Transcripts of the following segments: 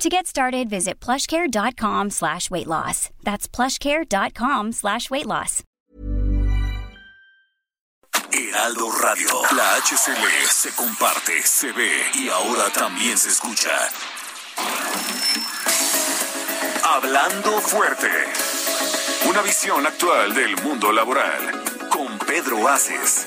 To get started, visit plushcare.com slash weight loss. That's plushcare.com slash weight loss. Heraldo Radio. La HCL se comparte, se ve y ahora también se escucha. Hablando fuerte. Una visión actual del mundo laboral. Con Pedro Aces.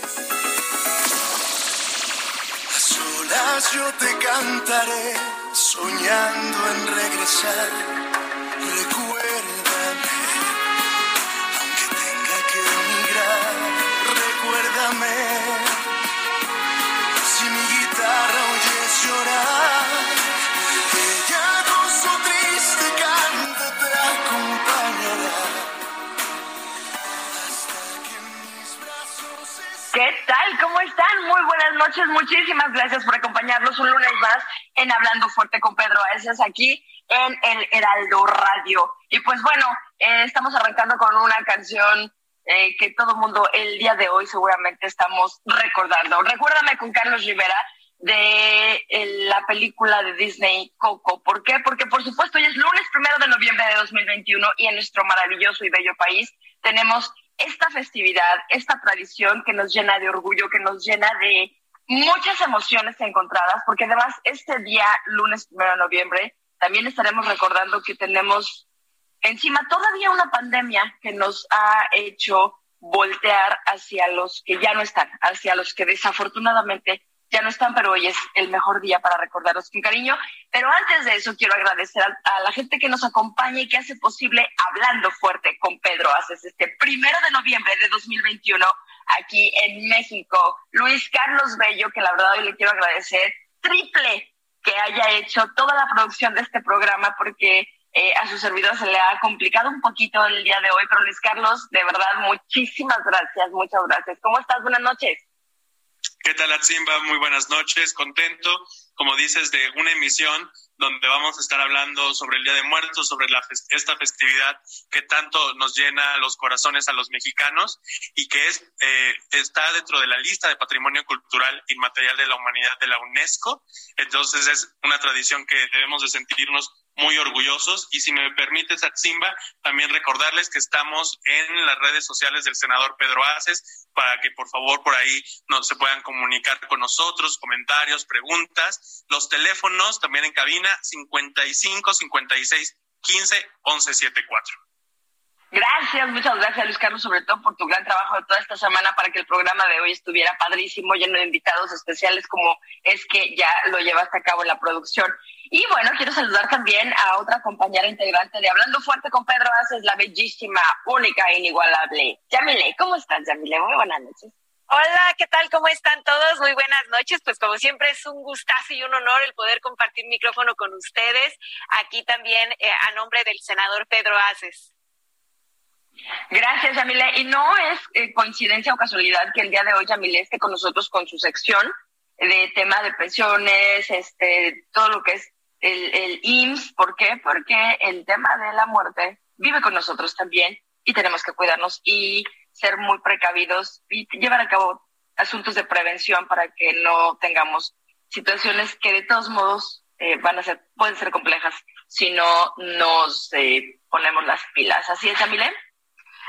Solas yo te cantaré, soñando en regresar. Recuérdame, aunque tenga que emigrar. Recuérdame, si mi guitarra oyes llorar. ¿Qué tal? ¿Cómo están? Muy buenas noches. Muchísimas gracias por acompañarnos un lunes más en Hablando Fuerte con Pedro Aces aquí en el Heraldo Radio. Y pues bueno, eh, estamos arrancando con una canción eh, que todo mundo el día de hoy seguramente estamos recordando. Recuérdame con Carlos Rivera de eh, la película de Disney Coco. ¿Por qué? Porque por supuesto hoy es lunes primero de noviembre de 2021 y en nuestro maravilloso y bello país tenemos esta festividad, esta tradición que nos llena de orgullo, que nos llena de muchas emociones encontradas, porque además este día, lunes primero de noviembre, también estaremos recordando que tenemos encima todavía una pandemia que nos ha hecho voltear hacia los que ya no están, hacia los que desafortunadamente ya no están, pero hoy es el mejor día para recordarlos con cariño. Pero antes de eso, quiero agradecer a, la gente que nos acompaña y que hace posible Hablando Fuerte con Pedro Haces este primero de noviembre de 2021 aquí en México. Luis Carlos Bello, que la verdad hoy le quiero agradecer triple que haya hecho toda la producción de este programa porque eh, a su servidor se le ha complicado un poquito el día de hoy, pero Luis Carlos, de verdad, muchísimas gracias, muchas gracias. ¿Cómo estás? Buenas noches. ¿Qué tal, Atzimba? Muy buenas noches. Contento, como dices, de una emisión donde vamos a estar hablando sobre el Día de Muertos, sobre la fes- esta festividad que tanto nos llena los corazones a los mexicanos y que es eh, está dentro de la lista de Patrimonio Cultural Inmaterial de la Humanidad de la UNESCO. Entonces es una tradición que debemos de sentirnos muy orgullosos y si me permites, Atzimba, también recordarles que estamos en las redes sociales del senador Pedro Aces para que por favor por ahí nos se puedan comunicar con nosotros, comentarios, preguntas, los teléfonos también en cabina 55 56 15 11 74. Gracias, muchas gracias Luis Carlos, sobre todo por tu gran trabajo de toda esta semana para que el programa de hoy estuviera padrísimo, lleno de invitados especiales como es que ya lo llevaste a cabo en la producción. Y bueno, quiero saludar también a otra compañera integrante de Hablando Fuerte con Pedro Aces, la bellísima, única e inigualable. Yamile, ¿cómo estás, Yamile? Muy buenas noches. Hola, ¿qué tal? ¿Cómo están todos? Muy buenas noches. Pues como siempre es un gustazo y un honor el poder compartir micrófono con ustedes. Aquí también eh, a nombre del senador Pedro Aces. Gracias, Yamile. Y no es eh, coincidencia o casualidad que el día de hoy Yamile esté con nosotros con su sección de tema de pensiones, este, todo lo que es el, el IMSS. ¿Por qué? Porque el tema de la muerte vive con nosotros también y tenemos que cuidarnos y ser muy precavidos y llevar a cabo asuntos de prevención para que no tengamos situaciones que de todos modos eh, van a ser, pueden ser complejas si no nos eh, ponemos las pilas. ¿Así es, Yamile?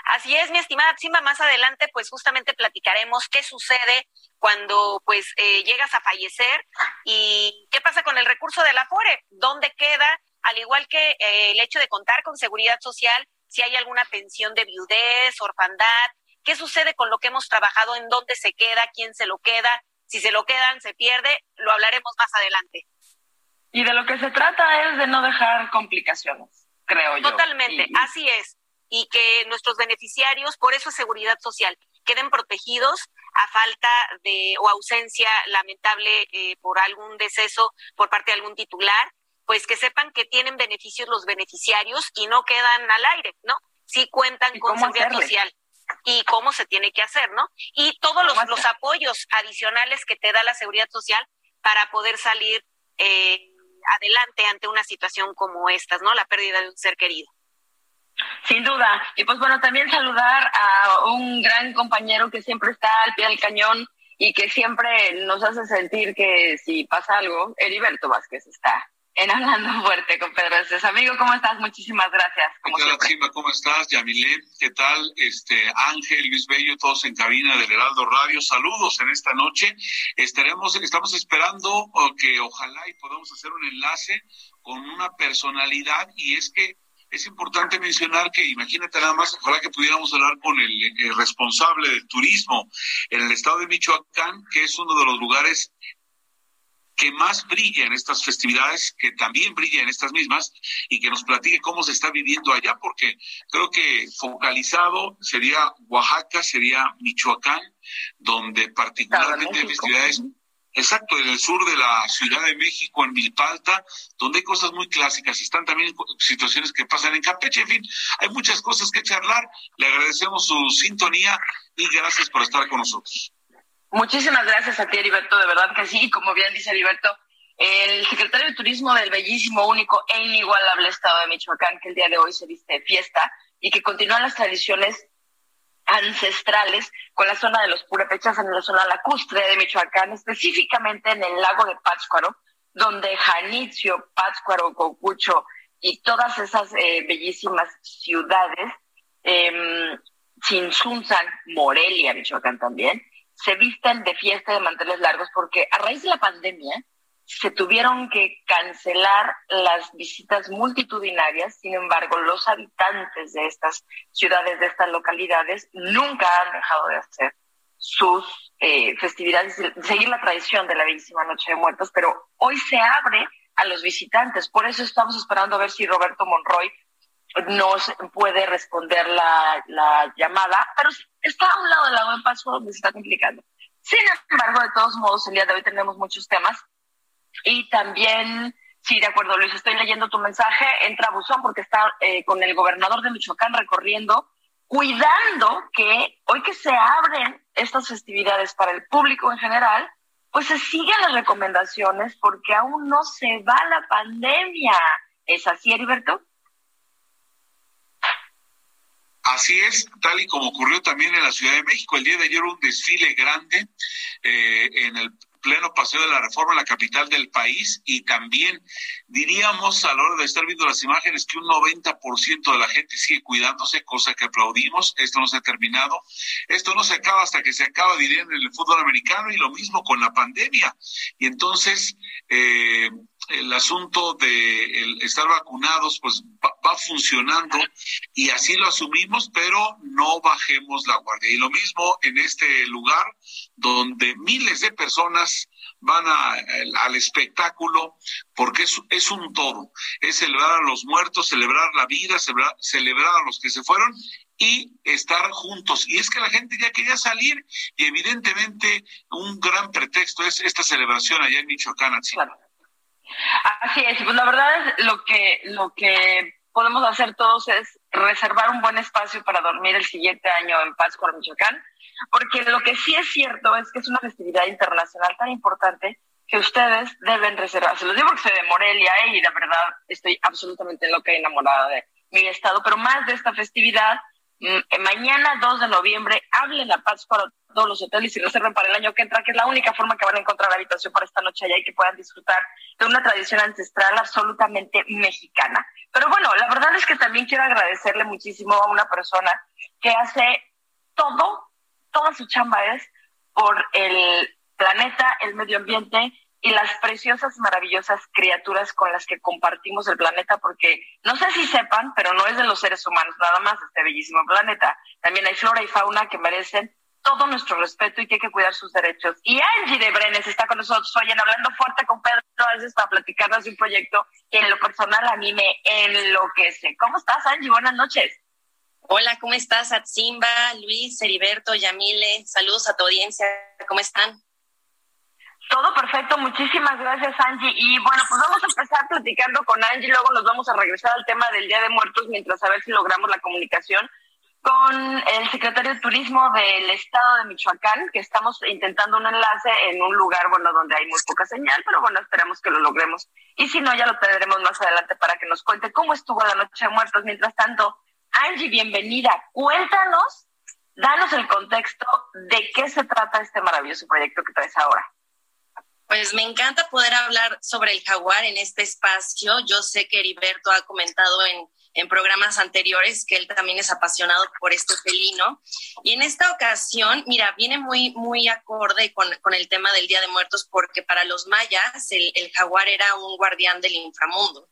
Así es, mi estimada Simba, más adelante pues justamente platicaremos qué sucede cuando pues eh, llegas a fallecer y qué pasa con el recurso del Afore, dónde queda, al igual que eh, el hecho de contar con seguridad social, si hay alguna pensión de viudez, orfandad, qué sucede con lo que hemos trabajado, en dónde se queda, quién se lo queda, si se lo quedan, se pierde, lo hablaremos más adelante. Y de lo que se trata es de no dejar complicaciones, creo yo. Totalmente, Y- así es. Y que nuestros beneficiarios, por eso es seguridad social, queden protegidos a falta de o ausencia lamentable eh, por algún deceso por parte de algún titular, pues que sepan que tienen beneficios los beneficiarios y no quedan al aire, ¿no? Sí cuentan ¿Y con seguridad hacerle? social. y cómo se tiene que hacer, ¿no? Y todos los, los apoyos adicionales que te da la seguridad social para poder salir eh, adelante ante una situación como esta, ¿no? La pérdida de un ser querido. Sin duda. Y pues bueno, también saludar a un gran compañero que siempre está al pie del cañón y que siempre nos hace sentir que si pasa algo, Heriberto Vázquez está en Hablando Fuerte con Pedro Estés. Amigo, ¿cómo estás? Muchísimas gracias. Como ¿cómo estás? Yamilé, ¿qué tal? Este, Ángel, Luis Bello, todos en cabina del Heraldo Radio. Saludos en esta noche. Estaremos, estamos esperando que ojalá y podamos hacer un enlace con una personalidad y es que es importante mencionar que, imagínate nada más, ojalá que pudiéramos hablar con el, responsable del turismo en el estado de Michoacán, que es uno de los lugares que más brilla en estas festividades, que también brilla en estas mismas, y que nos platique cómo se está viviendo allá, porque creo que focalizado sería Oaxaca, sería Michoacán, donde particularmente hay festividades Exacto, en el sur de la Ciudad de México, en Milpalta, donde hay cosas muy clásicas. Están también situaciones que pasan en Campeche. En fin, hay muchas cosas que charlar. Le agradecemos su sintonía y gracias por estar con nosotros. Muchísimas gracias a ti, Heriberto. De verdad que sí. Como bien dice Heriberto, el secretario de Turismo del bellísimo, único e inigualable estado de Michoacán, que el día de hoy se viste fiesta y que continúan las tradiciones ancestrales con la zona de los purépechas en la zona lacustre de Michoacán, específicamente en el lago de Pátzcuaro, donde Janitzio, Pátzcuaro, Cocucho y todas esas eh, bellísimas ciudades, eh, Morelia, Michoacán también, se visten de fiesta de manteles largos porque a raíz de la pandemia, se tuvieron que cancelar las visitas multitudinarias, sin embargo, los habitantes de estas ciudades, de estas localidades, nunca han dejado de hacer sus eh, festividades, seguir la tradición de la bellísima Noche de Muertos, pero hoy se abre a los visitantes. Por eso estamos esperando a ver si Roberto Monroy nos puede responder la, la llamada, pero está a un lado del lago de Paso donde se está complicando. Sin embargo, de todos modos, el día de hoy tenemos muchos temas y también, sí, de acuerdo, Luis, estoy leyendo tu mensaje, entra Buzón porque está eh, con el gobernador de Michoacán recorriendo, cuidando que hoy que se abren estas festividades para el público en general, pues se siguen las recomendaciones porque aún no se va la pandemia. ¿Es así, Heriberto? Así es, tal y como ocurrió también en la Ciudad de México. El día de ayer un desfile grande eh, en el pleno paseo de la reforma en la capital del país y también diríamos a la hora de estar viendo las imágenes que un 90% de la gente sigue cuidándose, cosa que aplaudimos. Esto no se ha terminado. Esto no se acaba hasta que se acaba, dirían, en el fútbol americano y lo mismo con la pandemia. Y entonces, eh, el asunto de estar vacunados pues va, funcionando y así lo asumimos, pero no bajemos la guardia. Y lo mismo en este lugar donde miles de personas van al espectáculo porque es, es, un todo, es celebrar a los muertos, celebrar la vida, celebrar, celebrar a los que se fueron y estar juntos. Y es que la gente ya quería salir y evidentemente un gran pretexto es esta celebración allá en Michoacán. Es, pues la verdad es lo que, lo que podemos hacer todos es reservar un buen espacio para dormir el siguiente año en paz con Michoacán, porque lo que sí es cierto es que es una festividad internacional tan importante que ustedes deben reservar. Se los digo porque soy de Morelia y la verdad estoy absolutamente loca y enamorada de mi estado, pero más de esta festividad eh, mañana 2 de noviembre hablen la paz para todos los hoteles y reserven para el año que entra, que es la única forma que van a encontrar la habitación para esta noche allá y que puedan disfrutar de una tradición ancestral absolutamente mexicana. Pero bueno, la verdad es que también quiero agradecerle muchísimo a una persona que hace todo, toda su chamba es por el planeta, el medio ambiente y las preciosas, maravillosas criaturas con las que compartimos el planeta, porque no sé si sepan, pero no es de los seres humanos nada más este bellísimo planeta. También hay flora y fauna que merecen todo nuestro respeto y que hay que cuidar sus derechos. Y Angie de Brenes está con nosotros hoy en Hablando Fuerte con Pedro, veces para platicarnos de un proyecto que en lo personal a mí me enloquece. ¿Cómo estás, Angie? Buenas noches. Hola, ¿cómo estás, Atsimba, Luis, Heriberto, Yamile? Saludos a tu audiencia. ¿Cómo están? Todo perfecto, muchísimas gracias Angie. Y bueno, pues vamos a empezar platicando con Angie, luego nos vamos a regresar al tema del Día de Muertos mientras a ver si logramos la comunicación. con el secretario de Turismo del Estado de Michoacán, que estamos intentando un enlace en un lugar, bueno, donde hay muy poca señal, pero bueno, esperamos que lo logremos. Y si no, ya lo tendremos más adelante para que nos cuente cómo estuvo la Noche de Muertos. Mientras tanto, Angie, bienvenida. Cuéntanos, danos el contexto de qué se trata este maravilloso proyecto que traes ahora. Pues me encanta poder hablar sobre el jaguar en este espacio. Yo sé que Heriberto ha comentado en en programas anteriores que él también es apasionado por este felino. Y en esta ocasión, mira, viene muy, muy acorde con, con el tema del Día de Muertos porque para los mayas el, el jaguar era un guardián del inframundo.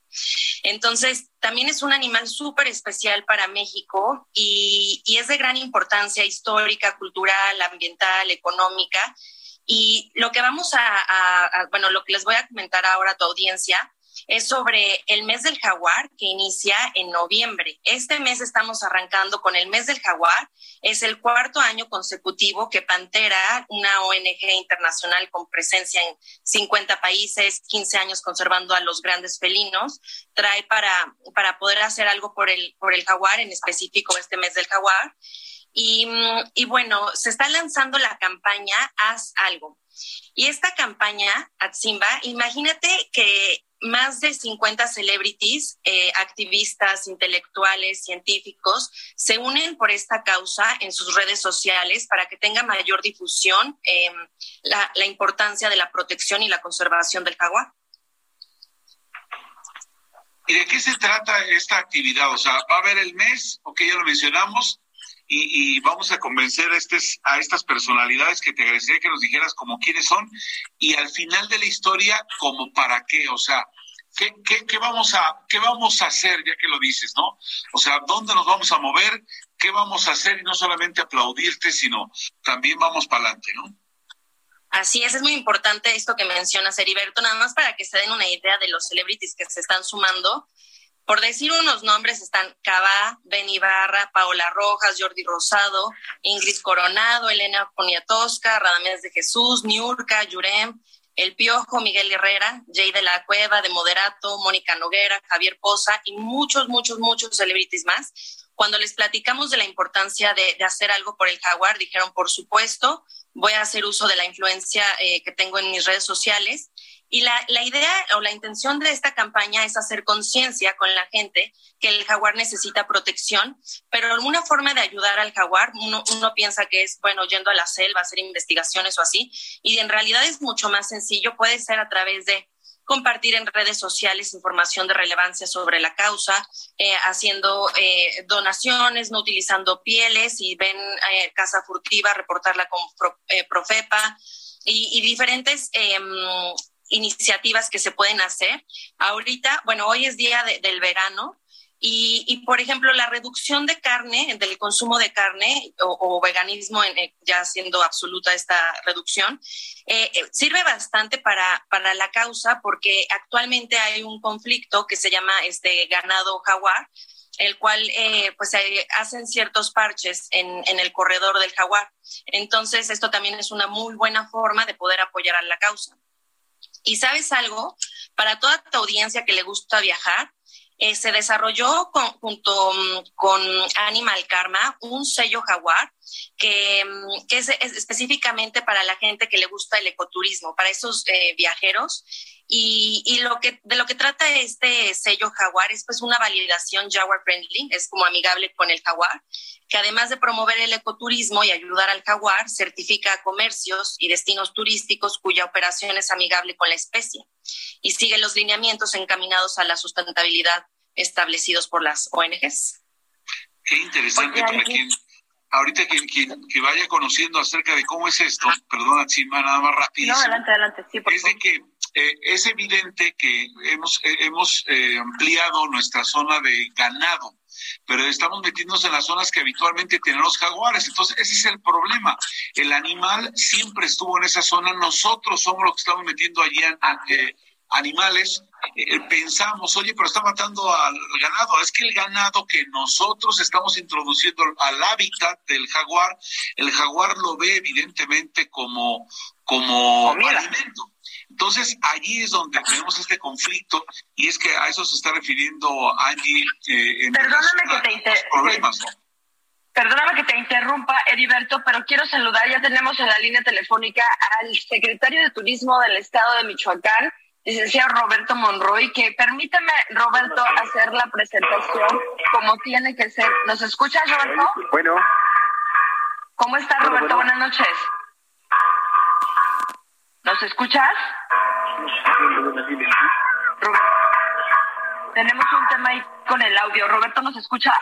Entonces, también es un animal súper especial para México y, y, es de gran importancia histórica, cultural, ambiental, económica. Y lo que vamos a, bueno, lo que les voy a comentar ahora a tu audiencia es sobre el mes del jaguar que inicia en noviembre. Este mes estamos arrancando con el mes del jaguar. Es el cuarto año consecutivo que Pantera, una ONG internacional con presencia en 50 países, 15 años conservando a los grandes felinos, trae para, para poder hacer algo por el, por el jaguar, en específico este mes del jaguar. Y, y bueno, se está lanzando la campaña Haz algo. Y esta campaña, Atsimba, imagínate que más de 50 celebrities, eh, activistas, intelectuales, científicos, se unen por esta causa en sus redes sociales para que tenga mayor difusión la, la, importancia de la protección y la conservación del jaguar. ¿Y de qué se trata esta actividad? O sea, va a haber el mes, ok, ya lo mencionamos, y, y, vamos a convencer a, estes, a estas personalidades que te agradecería que nos dijeras como quiénes son y al final de la historia como para qué, o sea, ¿qué, qué, qué, vamos a, qué vamos a hacer ya que lo dices, ¿no? O sea, ¿dónde nos vamos a mover? ¿Qué vamos a hacer? Y no solamente aplaudirte, sino también vamos para adelante, ¿no? Así es, es muy importante esto que mencionas, Heriberto, nada más para que se den una idea de los celebrities que se están sumando. Por decir unos nombres están Cabá, Ben Ibarra, Paola Rojas, Jordi Rosado, Ingrid Coronado, Elena Poniatowska, Radamés de Jesús, Niurka, Yurem, El Piojo, Miguel Herrera, Jay de la Cueva, de Moderato, Mónica Noguera, Javier Poza y muchos, muchos, muchos celebrities más. Cuando les platicamos de la importancia de hacer algo por el jaguar, dijeron, por supuesto, voy a hacer uso de la influencia eh, que tengo en mis redes sociales. Y la, la, idea o la intención de esta campaña es hacer conciencia con la gente que el jaguar necesita protección, pero una forma de ayudar al jaguar, uno, uno, piensa que es, bueno, yendo a la selva, hacer investigaciones o así, y en realidad es mucho más sencillo, puede ser a través de compartir en redes sociales información de relevancia sobre la causa, eh, haciendo eh, donaciones, no utilizando pieles, y ven eh, casa furtiva, reportarla con Pro, Profepa, y, y diferentes iniciativas que se pueden hacer. Ahorita, bueno, hoy es día de, del verano y, por ejemplo, la reducción de carne, del consumo de carne o, veganismo, eh, ya siendo absoluta esta reducción, eh, eh, sirve bastante para, para la causa porque actualmente hay un conflicto que se llama este ganado jaguar, el cual pues hacen ciertos parches en, en, el corredor del jaguar. Entonces, esto también es una muy buena forma de poder apoyar a la causa. Y sabes algo, para toda tu audiencia que le gusta viajar, eh, se desarrolló junto um, con Animal Karma un sello jaguar que, que es, es, específicamente para la gente que le gusta el ecoturismo, para esos eh, viajeros. Y, y, lo que, de lo que trata este sello jaguar es pues una validación jaguar friendly, es como amigable con el jaguar, que además de promover el ecoturismo y ayudar al jaguar, certifica a comercios y destinos turísticos cuya operación es amigable con la especie y sigue los lineamientos encaminados a la sustentabilidad establecidos por las ONGs. Qué interesante para quien, ahorita quien, quien, que vaya conociendo acerca de cómo es esto, perdona, Chima, nada más rápido. No, adelante, adelante, sí, por es de que eh, es evidente que hemos, eh, hemos eh, ampliado nuestra zona de ganado pero estamos metiéndonos en las zonas que habitualmente tienen los jaguares. Entonces, ese es el problema. El animal siempre estuvo en esa zona, nosotros somos los que estamos metiendo allí eh, animales. Eh, pensamos, oye, pero está matando al ganado. Es que el ganado que nosotros estamos introduciendo al hábitat del jaguar, el jaguar lo ve evidentemente como, como alimento. Entonces, allí es donde tenemos este conflicto y es que a eso se está refiriendo Angie. Eh, en Perdóname que te inter... problemas, ¿no? Perdóname que te interrumpa, Heriberto, pero quiero saludar, ya tenemos en la línea telefónica al secretario de Turismo del Estado de Michoacán, licenciado Roberto Monroy, que permítame, Roberto, hacer la presentación como tiene que ser. ¿Nos escuchas, Roberto? Bueno. ¿Cómo estás, Roberto? Buenas noches. ¿Nos escuchas? Roberto, tenemos un tema ahí con el audio. ¿Roberto nos escucha?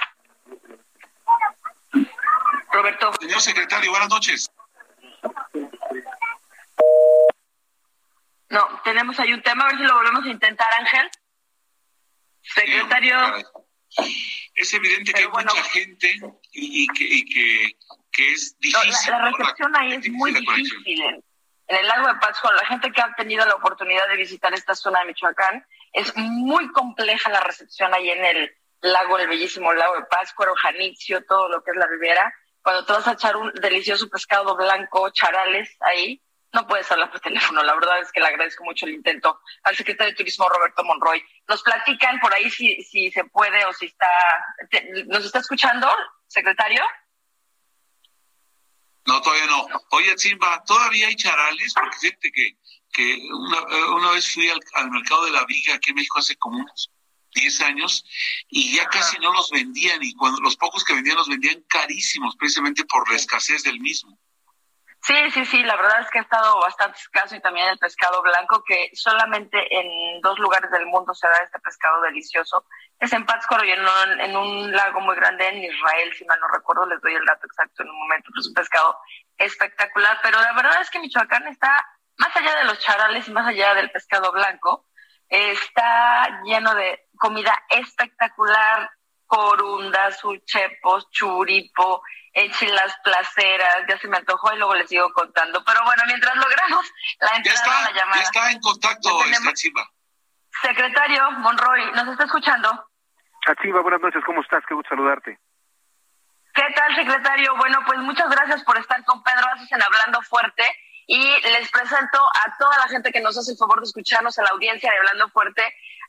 Roberto. Señor secretario, buenas noches. No, tenemos ahí un tema, a ver si lo volvemos a intentar, Ángel. Secretario. Es evidente que hay mucha gente y, que, y que, que, es difícil. No, la, la, recepción ahí es muy difícil. En, en, el lago de Pátzcuaro, la gente que ha tenido la oportunidad de visitar esta zona de Michoacán, es muy compleja la recepción ahí en el lago, el bellísimo lago de Pátzcuaro, Janitzio, todo lo que es la ribera cuando te vas a echar un delicioso pescado blanco, charales ahí, no puedes hablar por teléfono. La verdad es que le agradezco mucho el intento al secretario de Turismo Roberto Monroy. Nos platican por ahí si, si se puede o si está. ¿Nos está escuchando, secretario? No, todavía no. Oye, Simba, ¿todavía hay charales? Porque fíjate que, que una, una vez fui al, al mercado de la viga aquí en México hace como unos 10 años y ya casi no los vendían y cuando los pocos que vendían los vendían carísimos precisamente por la escasez del mismo. Sí, sí, sí, la verdad es que ha estado bastante escaso y también el pescado blanco, que solamente en dos lugares del mundo se da este pescado delicioso. Es en Pátzcuaro y en un, en un lago muy grande en Israel, si mal no recuerdo, les doy el dato exacto en un momento, es un pescado espectacular. Pero la verdad es que Michoacán está, más allá de los charales y más allá del pescado blanco, está lleno de comida espectacular, corundas, uchepos, churipo, enchilas placeras, ya se me antojó y luego les sigo contando. Pero bueno, mientras logramos la entrada a la llamada. Ya está en contacto esta chiva. Secretario Monroy, ¿nos está escuchando? Chiva, buenas noches, ¿cómo estás? Qué gusto saludarte. ¿Qué tal, secretario? Bueno, pues muchas gracias por estar con Pedro Aces en Hablando Fuerte y les presento a toda la gente que nos hace el favor de escucharnos a la audiencia de Hablando Fuerte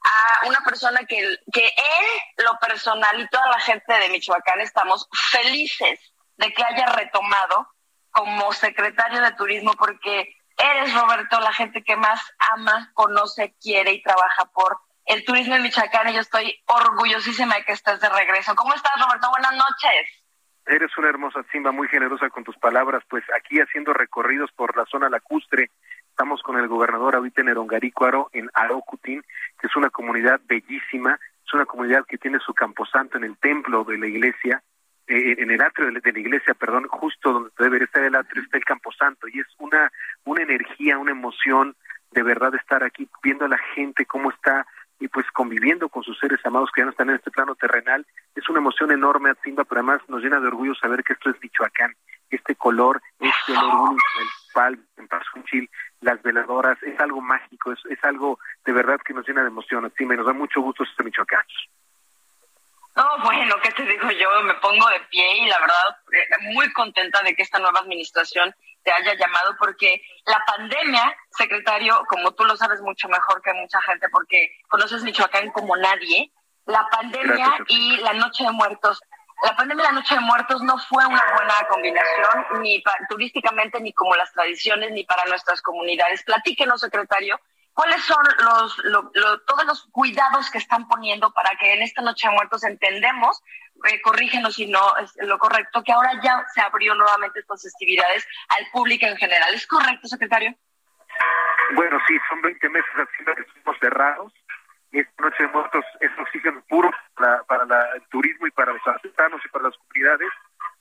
a una persona que, que en lo personal y toda la gente de Michoacán estamos felices de que haya retomado como secretario de turismo porque eres Roberto la gente que más ama, conoce, quiere y trabaja por el turismo en Michoacán y yo estoy orgullosísima de que estés de regreso. ¿Cómo estás Roberto? Buenas noches. Eres una hermosa Simba, muy generosa con tus palabras, pues aquí haciendo recorridos por la zona lacustre, estamos con el gobernador ahorita en Erongarícuaro, en Arocutín, que es una comunidad bellísima, es una comunidad que tiene su camposanto en el templo de la iglesia, eh, en el atrio de, la iglesia, perdón, justo donde debe estar el atrio está el camposanto, y es una, una energía, una emoción de verdad estar aquí viendo a la gente cómo está y pues conviviendo con sus seres amados que ya no están en este plano terrenal. Es una emoción enorme, Simba, pero además nos llena de orgullo saber que esto es Michoacán, este color, este olor único, el pal, en Pazunchil, las veladoras, es algo mágico, es, es algo de verdad que nos llena de emoción, Simba, y nos da mucho gusto este Michoacán. No, bueno, ¿qué te digo yo? Me pongo de pie y la verdad eh, muy contenta de que esta nueva administración te haya llamado porque la pandemia, secretario, como tú lo sabes mucho mejor que mucha gente porque conoces Michoacán como nadie, la pandemia Gracias. y la Noche de Muertos. La pandemia y la Noche de Muertos no fue una buena combinación, ni turísticamente, ni como las tradiciones, ni para nuestras comunidades. Platíquenos, secretario, ¿cuáles son los, lo, lo, todos los cuidados que están poniendo para que en esta Noche de Muertos entendemos eh, corrígenos si no es lo correcto, que ahora ya se abrió nuevamente estas festividades al público en general. ¿Es correcto, secretario? Bueno, sí, son 20 meses así que estuvimos cerrados. Esta Noche de Muertos es oxígeno puro para, para la, el turismo y para los artesanos y para las comunidades,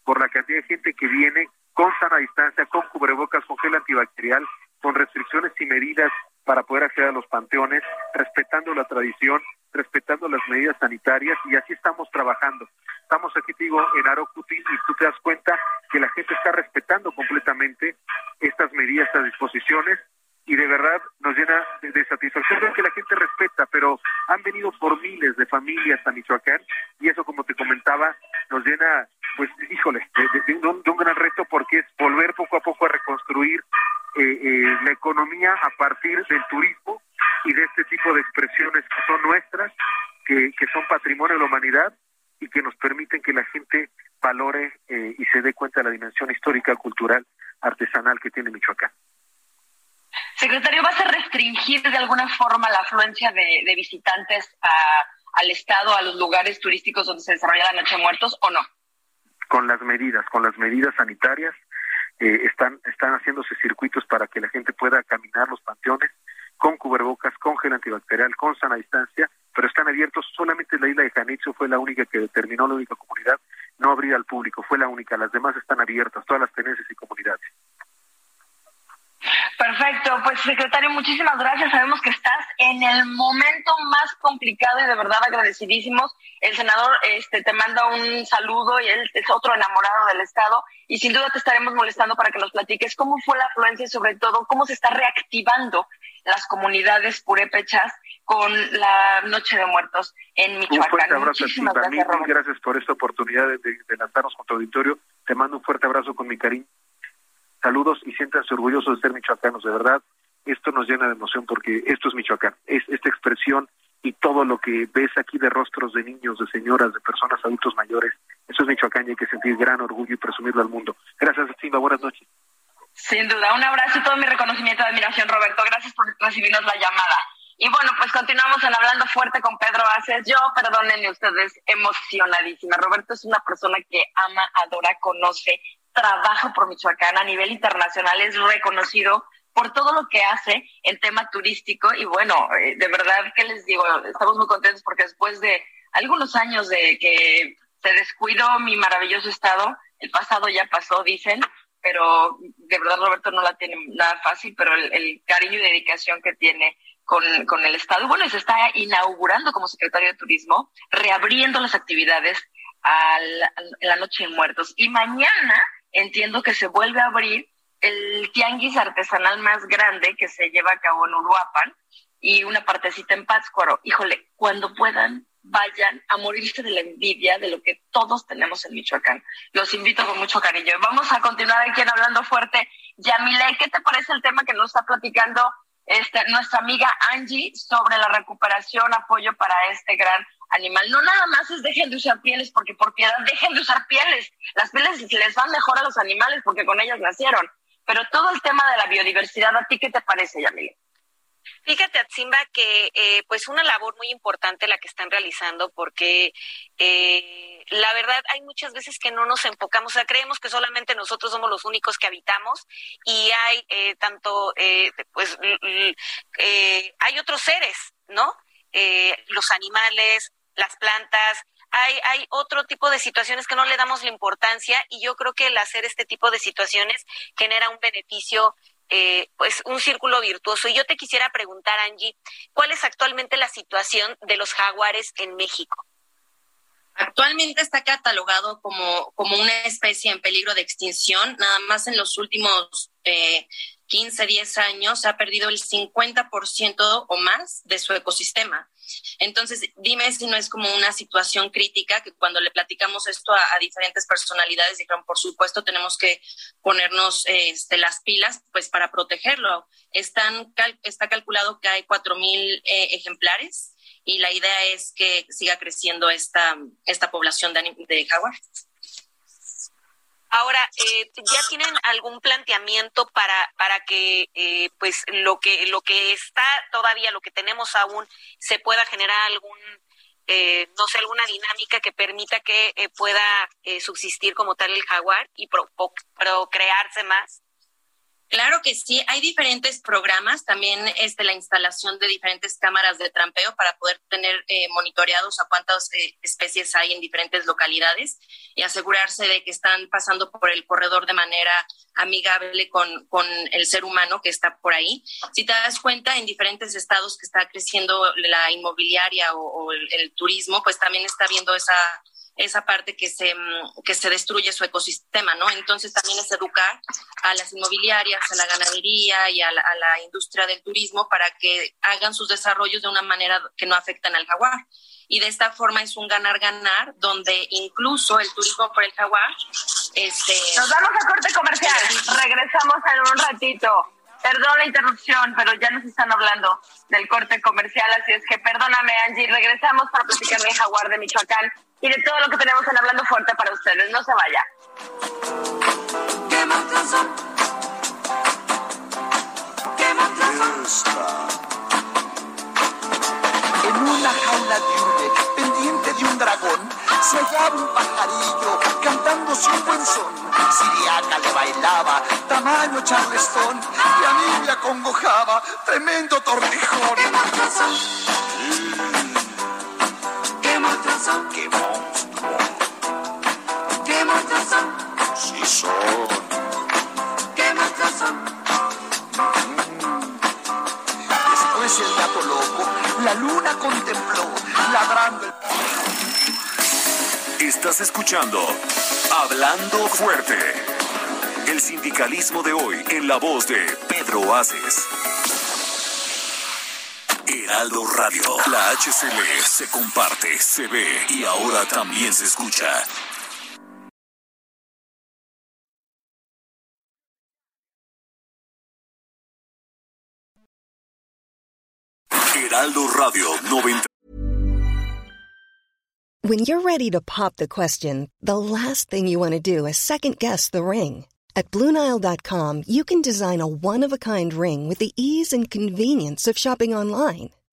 por la cantidad de gente que viene con sana distancia, con cubrebocas, con gel antibacterial, con restricciones y medidas para poder acceder a los panteones, respetando la tradición, respetando las medidas sanitarias y así estamos trabajando. Estamos aquí, te digo, en Arocuti y tú te das cuenta que la gente está respetando completamente estas medidas, estas disposiciones y de verdad nos llena de, satisfacción ver que la gente respeta, pero han venido por miles de familias a Michoacán y eso, como te comentaba, nos llena, pues, híjole, de, de, de, un, un gran reto porque es volver poco a poco a reconstruir la economía a partir del turismo y de este tipo de expresiones que son nuestras, que, que son patrimonio de la humanidad y que nos permiten que la gente valore eh, cultural artesanal que tiene Michoacán. Secretario, ¿vas a restringir de alguna forma la afluencia de, visitantes al estado, a los lugares turísticos donde se desarrolla la Noche de Muertos o no? Con las medidas, con las medidas sanitarias, eh, están, están haciéndose circuitos para que la gente pueda caminar los panteones con cubrebocas, con gel antibacterial, con sana distancia, pero están abiertos. Solamente la isla de Janitzio fue la única que determinó, la única comunidad, no abrir al público, fue la única. Las demás están abiertas, todas las tenencias y comunidades. Perfecto, pues secretario, muchísimas gracias. Sabemos que estás en el momento más complicado y de verdad agradecidísimos. El senador este, te manda un saludo y él es otro enamorado del Estado y sin duda te estaremos molestando para que nos platiques cómo fue la afluencia y sobre todo cómo se está reactivando las comunidades purépechas con la Noche de Muertos en Michoacán. Un fuerte abrazo Muchísimas gracias, gracias por esta oportunidad de, de lanzarnos con tu auditorio. Te mando un fuerte abrazo con mi cariño saludos y siéntanse orgullosos de ser michoacanos, de verdad. Esto nos llena de emoción porque esto es Michoacán, es esta expresión y todo lo que ves aquí de rostros de niños, de señoras, de personas adultos mayores, eso es Michoacán y hay que sentir gran orgullo y presumirlo al mundo. Gracias, Simba, buenas noches. Sin duda, un abrazo y todo mi reconocimiento y admiración, Roberto. Gracias por recibirnos la llamada. Y bueno, pues continuamos en Hablando Fuerte con Pedro Aces. Yo, perdónenme ustedes, emocionadísima. Roberto es una persona que ama, adora, conoce, trabajo por Michoacán a nivel internacional, es reconocido por todo lo que hace en tema turístico y bueno, eh, de verdad que les digo, estamos muy contentos porque después de algunos años de que se descuidó mi maravilloso estado, el pasado ya pasó, dicen, pero de verdad Roberto no la tiene nada fácil, pero el, cariño y dedicación que tiene con, con el Estado. Bueno, se está inaugurando como secretario de Turismo, reabriendo las actividades a la Noche de Muertos. Y mañana entiendo que se vuelve a abrir el tianguis artesanal más grande que se lleva a cabo en Uruapan y una partecita en Pátzcuaro. Híjole, cuando puedan, vayan a morirse de la envidia de lo que todos tenemos en Michoacán. Los invito con mucho cariño. Vamos a continuar aquí en Hablando Fuerte. Yamile, ¿qué te parece el tema que nos está platicando este, nuestra amiga Angie sobre la recuperación, apoyo para este gran animal. No nada más es dejen de usar pieles porque por piedad dejen de usar pieles. Las pieles les van mejor a los animales porque con ellas nacieron. Pero todo el tema de la biodiversidad, ¿a ti qué te parece, Yamile? Fíjate, Atzimba, que eh, pues una labor muy importante la que están realizando porque eh, la verdad hay muchas veces que no nos enfocamos, o sea, creemos que solamente nosotros somos los únicos que habitamos y hay eh, tanto, eh, pues, eh, hay otros seres, ¿no? Eh, los animales, las plantas, hay, hay otro tipo de situaciones que no le damos la importancia y yo creo que el hacer este tipo de situaciones genera un beneficio, eh, pues un círculo virtuoso. Y yo te quisiera preguntar, Angie, ¿cuál es actualmente la situación de los jaguares en México? Actualmente está catalogado como, como una especie en peligro de extinción, nada más en los últimos eh, 15, 10 años ha perdido el 50% o más de su ecosistema. Entonces, dime si no es como una situación crítica que cuando le platicamos esto a, diferentes personalidades dijeron, por supuesto, tenemos que ponernos este, las pilas pues para protegerlo. Está calculado que hay 4.000 eh, ejemplares y la idea es que siga creciendo esta, esta población de, de jaguar. Ahora, eh, ¿ya tienen algún planteamiento para, para que eh, pues lo que, lo que está todavía, lo que tenemos aún, se pueda generar algún, eh, no sé, alguna dinámica que permita que eh, pueda eh, subsistir como tal el jaguar y procrearse más? Claro que sí, hay diferentes programas, también este, la instalación de diferentes cámaras de trampeo para poder tener eh, monitoreados a cuántas eh, especies hay en diferentes localidades y asegurarse de que están pasando por el corredor de manera amigable con, con el ser humano que está por ahí. Si te das cuenta, en diferentes estados que está creciendo la inmobiliaria o, o el, el turismo, pues también está viendo esa esa parte que se, mm, que se destruye su ecosistema, ¿no? Entonces también es educar a las inmobiliarias, a la ganadería y a la, a la industria del turismo para que hagan sus desarrollos de una manera que no afectan al jaguar. Y de esta forma es un ganar-ganar, donde incluso el turismo por el jaguar... Este, Nos vamos a corte comercial, regresamos en un ratito. Perdón la interrupción, pero ya nos están hablando del corte comercial, así es que perdóname, Angie. Regresamos para platicar de Jaguar de Michoacán y de todo lo que tenemos en Hablando Fuerte para ustedes. No se vaya. En una jaula de hule, pendiente de un dragón, se hallaba un pajarillo cantándose un buen son. Siriaca le bailaba, tamaño charlestón, y a mí me acongojaba, tremendo tortijón. Monstruos son? ¡Qué monstruo! ¿Qué monstruos son? Sí son. ¿Qué monstruos son? Después el gato loco, la luna contempló, ladrando el Estás escuchando Hablando Fuerte. El sindicalismo de hoy en la voz de Pedro Aces. Heraldo Radio. La HCL se comparte, se ve y ahora también se escucha. Heraldo Radio 90. When you're ready to pop the question, the last thing you want to do is second guess the ring. At Bluenile.com, you can design a one of a kind ring with the ease and convenience of shopping online.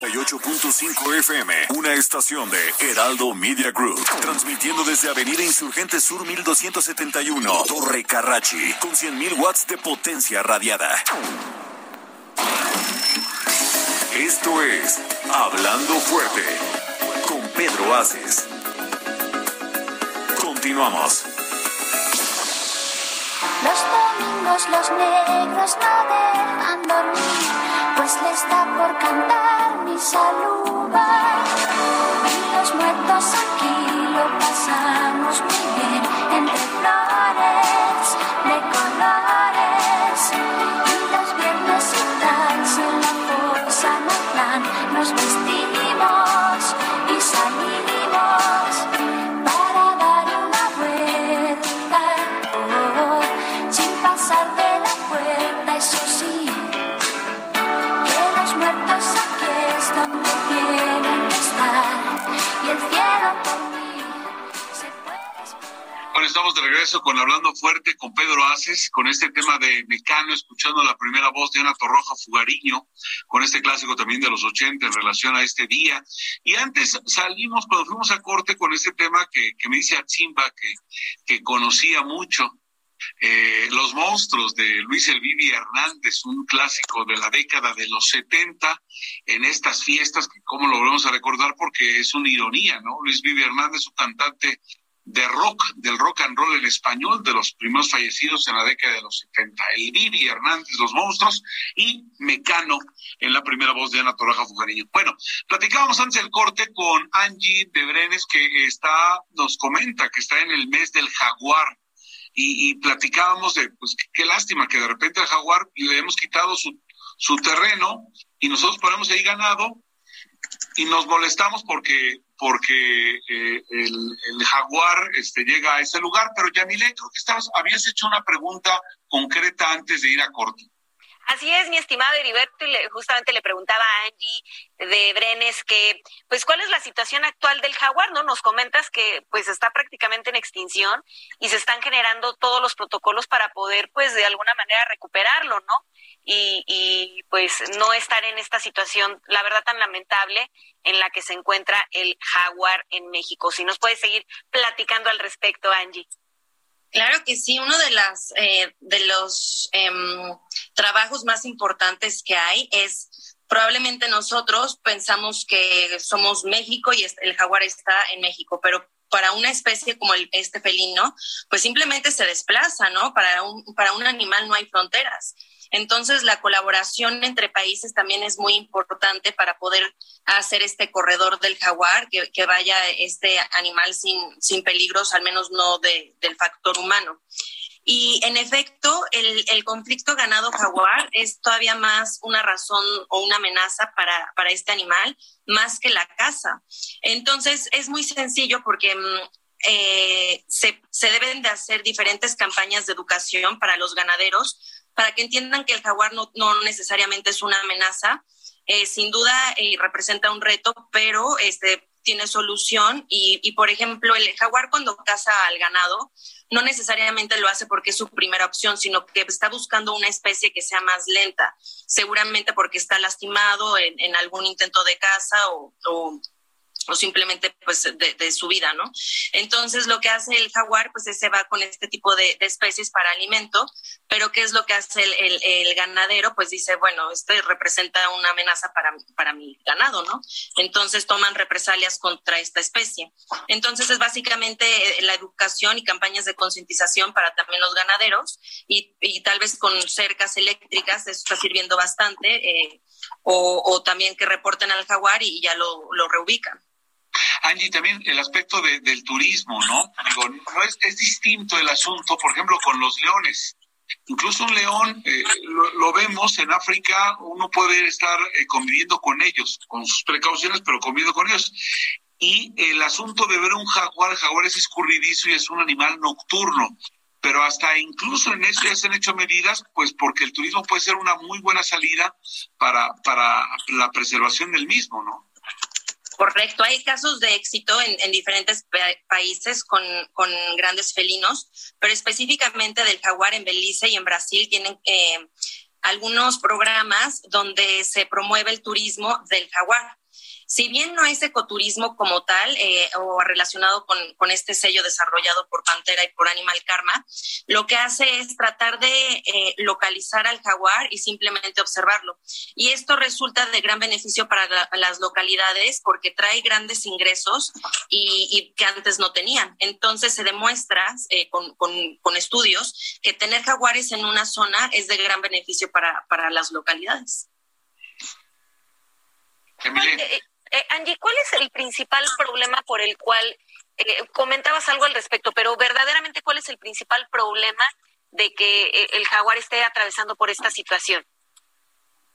98.5 FM, una estación de Heraldo Media Group, transmitiendo desde Avenida Insurgente Sur 1271, Torre Carrachi, con 100.000 watts de potencia radiada. Esto es Hablando Fuerte, con Pedro Aces. Continuamos. Los domingos los negros no dejan dormir, pues les da por cantar mi saluda. Y los muertos aquí lo pasamos muy bien, entre flores de colores. Y los viernes tal, en la fosa Natlán, nos vestimos estamos de regreso con Hablando Fuerte con Pedro Aces, con este tema de Mecano, escuchando la primera voz de Ana Torroja Fugariño, con este clásico también de los 80 en relación a este día. Y antes salimos, cuando fuimos a corte, con este tema que, que me dice Atzimba, que, que conocía mucho. Eh, los monstruos de Luis Elvivi Hernández, un clásico de la década de los 70, en estas fiestas, que cómo lo volvemos a recordar porque es una ironía, ¿no? Luis Vivi Hernández, un cantante de rock, del rock and roll en español, de los primeros fallecidos en la década de los 70. El Vivi Hernández, Los Monstruos, y Mecano en la primera voz de Ana Torraja Fugariño. Bueno, platicábamos antes del corte con Angie de Brenes, que está, nos comenta que está en el mes del jaguar. Y, platicábamos de, pues, qué, qué lástima que de repente al jaguar le hemos quitado su, su terreno y nosotros ponemos ahí ganado y nos molestamos porque porque eh, el, el jaguar este, llega a ese lugar. Pero Yamile, creo que estabas, habías hecho una pregunta concreta antes de ir a corte. Así es, mi estimado Heriberto, y le- justamente le preguntaba a Angie de Brenes que, pues, ¿cuál es la situación actual del jaguar? ¿No? Nos comentas que, pues, está prácticamente en extinción y se están generando todos los protocolos para poder, pues, de alguna manera recuperarlo, ¿no? Y, y pues, no estar en esta situación, la verdad, tan lamentable en la que se encuentra el jaguar en México. Si nos puedes seguir platicando al respecto, Angie. Claro que sí, uno de las eh, de los em, trabajos más importantes que hay es probablemente nosotros pensamos que somos México y el jaguar está en México, pero para una especie como el- este felino, pues simplemente se desplaza, ¿no? Para un, para un animal no hay fronteras. Entonces, la colaboración entre países también es muy importante para poder hacer este corredor del jaguar, que, vaya este animal sin, sin peligros, al menos no de, del factor humano. Y en efecto, el, el conflicto ganado-jaguar es todavía más una razón o una amenaza para, para este animal, más que la caza. Entonces, es muy sencillo porque mm, eh, se, se, deben de hacer diferentes campañas de educación para los ganaderos, para que entiendan que el jaguar no, no necesariamente es una amenaza. Eh, sin duda eh, representa un reto, pero este, tiene solución y, y, por ejemplo, el jaguar cuando caza al ganado no necesariamente lo hace porque es su primera opción, sino que está buscando una especie que sea más lenta, seguramente porque está lastimado en, en algún intento de caza o, o o simplemente pues de, de, su vida, ¿no? Entonces lo que hace el jaguar pues se va con este tipo de, de, especies para alimento, pero ¿qué es lo que hace el, el, el, ganadero? Pues dice, bueno, este representa una amenaza para, para mi ganado, ¿no? Entonces toman represalias contra esta especie. Entonces es básicamente eh, la educación y campañas de concientización para también los ganaderos y, y, tal vez con cercas eléctricas, eso está sirviendo bastante, eh, o, o, también que reporten al jaguar y ya lo, lo reubican. Angie, también el aspecto de, del turismo, ¿no? Digo, no es, es, distinto el asunto, por ejemplo, con los leones. Incluso un león, eh, lo, vemos en África, uno puede estar eh, conviviendo con ellos, con sus precauciones, pero conviviendo con ellos. Y el asunto de ver un jaguar, el jaguar es escurridizo y es un animal nocturno pero hasta incluso en eso ya se han hecho medidas, pues porque el turismo puede ser una muy buena salida para, para la preservación del mismo, ¿no? Correcto, hay casos de éxito en, en diferentes países con, con, grandes felinos, pero específicamente del jaguar en Belice y en Brasil tienen eh, algunos programas donde se promueve el turismo del jaguar. Si bien no es ecoturismo como tal eh, o relacionado con, con, este sello desarrollado por Pantera y por Animal Karma, lo que hace es tratar de eh, localizar al jaguar y simplemente observarlo. Y esto resulta de gran beneficio para la, las localidades porque trae grandes ingresos y, y, que antes no tenían. Entonces se demuestra eh, con, con, con, estudios que tener jaguares en una zona es de gran beneficio para, para las localidades. Eh, Angie, ¿cuál es el principal problema por el cual eh, comentabas algo al respecto, pero verdaderamente cuál es el principal problema de que eh, el jaguar esté atravesando por esta situación?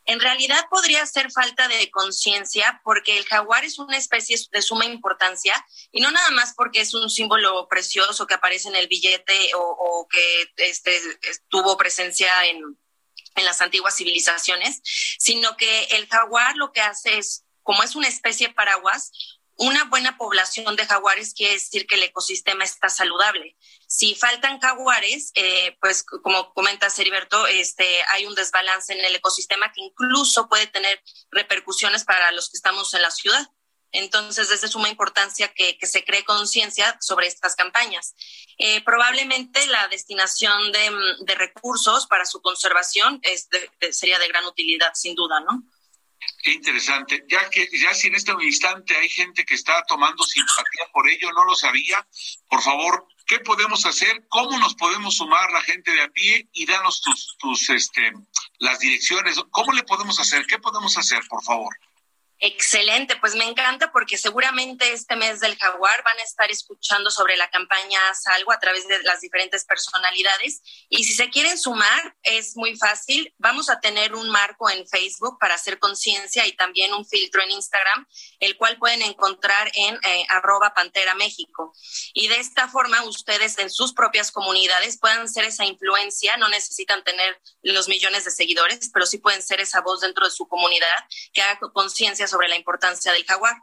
En realidad podría ser falta de conciencia porque el jaguar es una especie de suma importancia y no nada más porque es un símbolo precioso que aparece en el billete o, que este, tuvo presencia en, en las antiguas civilizaciones, sino que el jaguar lo que hace es como es una especie paraguas, una buena población de jaguares quiere decir que el ecosistema está saludable. Si faltan jaguares, eh, pues como comenta Heriberto, este, hay un desbalance en el ecosistema que incluso puede tener repercusiones para los que estamos en la ciudad. Entonces, es de suma importancia que, se cree conciencia sobre estas campañas. Eh, probablemente la destinación de, recursos para su conservación sería de gran utilidad, sin duda, ¿no? Qué interesante. Ya que ya si en este instante hay gente que está tomando simpatía por ello, no lo sabía, por favor, ¿qué podemos hacer? ¿Cómo nos podemos sumar la gente de a pie y danos tus, tus este, las direcciones? ¿Cómo le podemos hacer? ¿Qué podemos hacer, por favor? Excelente, pues me encanta porque seguramente este mes del jaguar van a estar escuchando sobre la campaña Salgo a través de las diferentes personalidades. Y si se quieren sumar es muy fácil, vamos a tener un marco en Facebook para hacer conciencia y también un filtro en Instagram, el cual pueden encontrar en eh, arroba Pantera México. Y de esta forma ustedes en sus propias comunidades puedan ser esa influencia, no necesitan tener los millones de seguidores, pero sí pueden ser esa voz dentro de su comunidad que haga conciencia sobre la importancia del jaguar.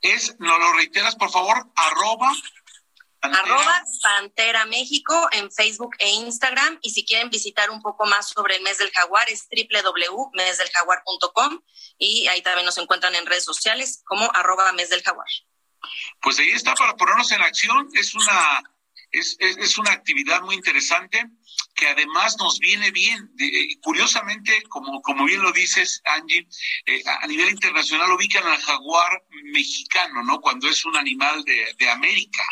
Es, ¿no lo reiteras, por favor? Arroba. Pantera. Arroba Pantera México en Facebook e Instagram. Y si quieren visitar un poco más sobre el mes del jaguar, es www.mesdeljaguar.com y ahí también nos encuentran en redes sociales como arroba mes del jaguar. Pues ahí está para ponernos en acción. Es una, es, es, una actividad muy interesante que además nos viene bien. De, curiosamente, como, como bien lo dices, Angie, eh, a nivel internacional ubican al jaguar mexicano, ¿no? Cuando es un animal de, de América,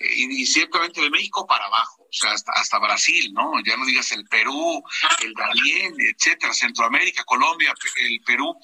eh, y, ciertamente de México para abajo, o sea, hasta, hasta Brasil, ¿no? Ya no digas el Perú, el Dalién, etcétera, Centroamérica, Colombia, el Perú,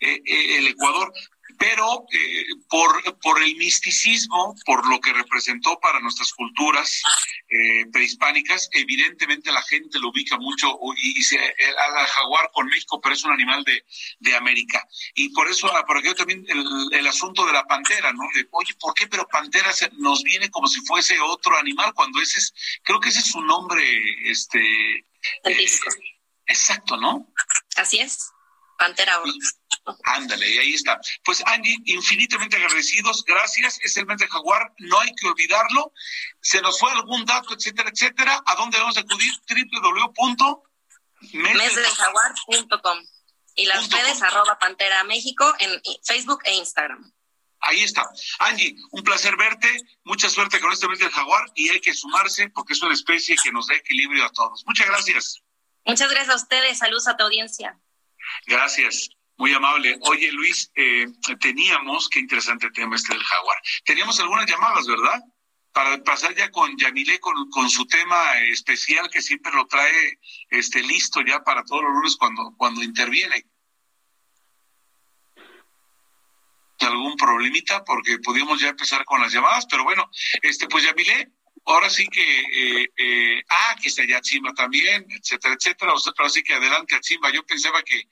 eh, el Ecuador pero eh, por, por el misticismo, por lo que representó para nuestras culturas eh, prehispánicas, evidentemente la gente lo ubica mucho y, se haga jaguar con México, pero es un animal de, de América. Y por eso, ah, por aquello también el, el, asunto de la pantera, ¿no? De, oye, ¿por qué? Pero pantera se, nos viene como si fuese otro animal, cuando ese es, creo que ese es su nombre, este... Eh, exacto, ¿no? Así es. Pantera Ándale, y ahí está. Pues Angie, infinitamente agradecidos, gracias, es el mes de jaguar, no hay que olvidarlo. Se nos fue algún dato, etcétera, etcétera. ¿A dónde vamos a acudir? www.mesdeljaguar.com y las redes arroba Pantera México en Facebook e Instagram. Ahí está. Angie, un placer verte, mucha suerte con este mes del jaguar y hay que sumarse porque es una especie que nos da equilibrio a todos. Muchas gracias. Muchas gracias a ustedes, saludos a tu audiencia. Gracias. Muy amable. Oye, Luis, eh, teníamos, qué interesante tema este del jaguar. Teníamos algunas llamadas, ¿verdad? Para pasar ya con Yamile, con, con su tema especial que siempre lo trae este, listo ya para todos los lunes cuando, cuando interviene. algún problemita porque pudimos ya empezar con las llamadas, pero bueno, este pues Yamile, ahora sí que, eh, eh, ah, que está ya Chimba también, etcétera, etcétera. Ahora sí que adelante a Chimba. Yo pensaba que,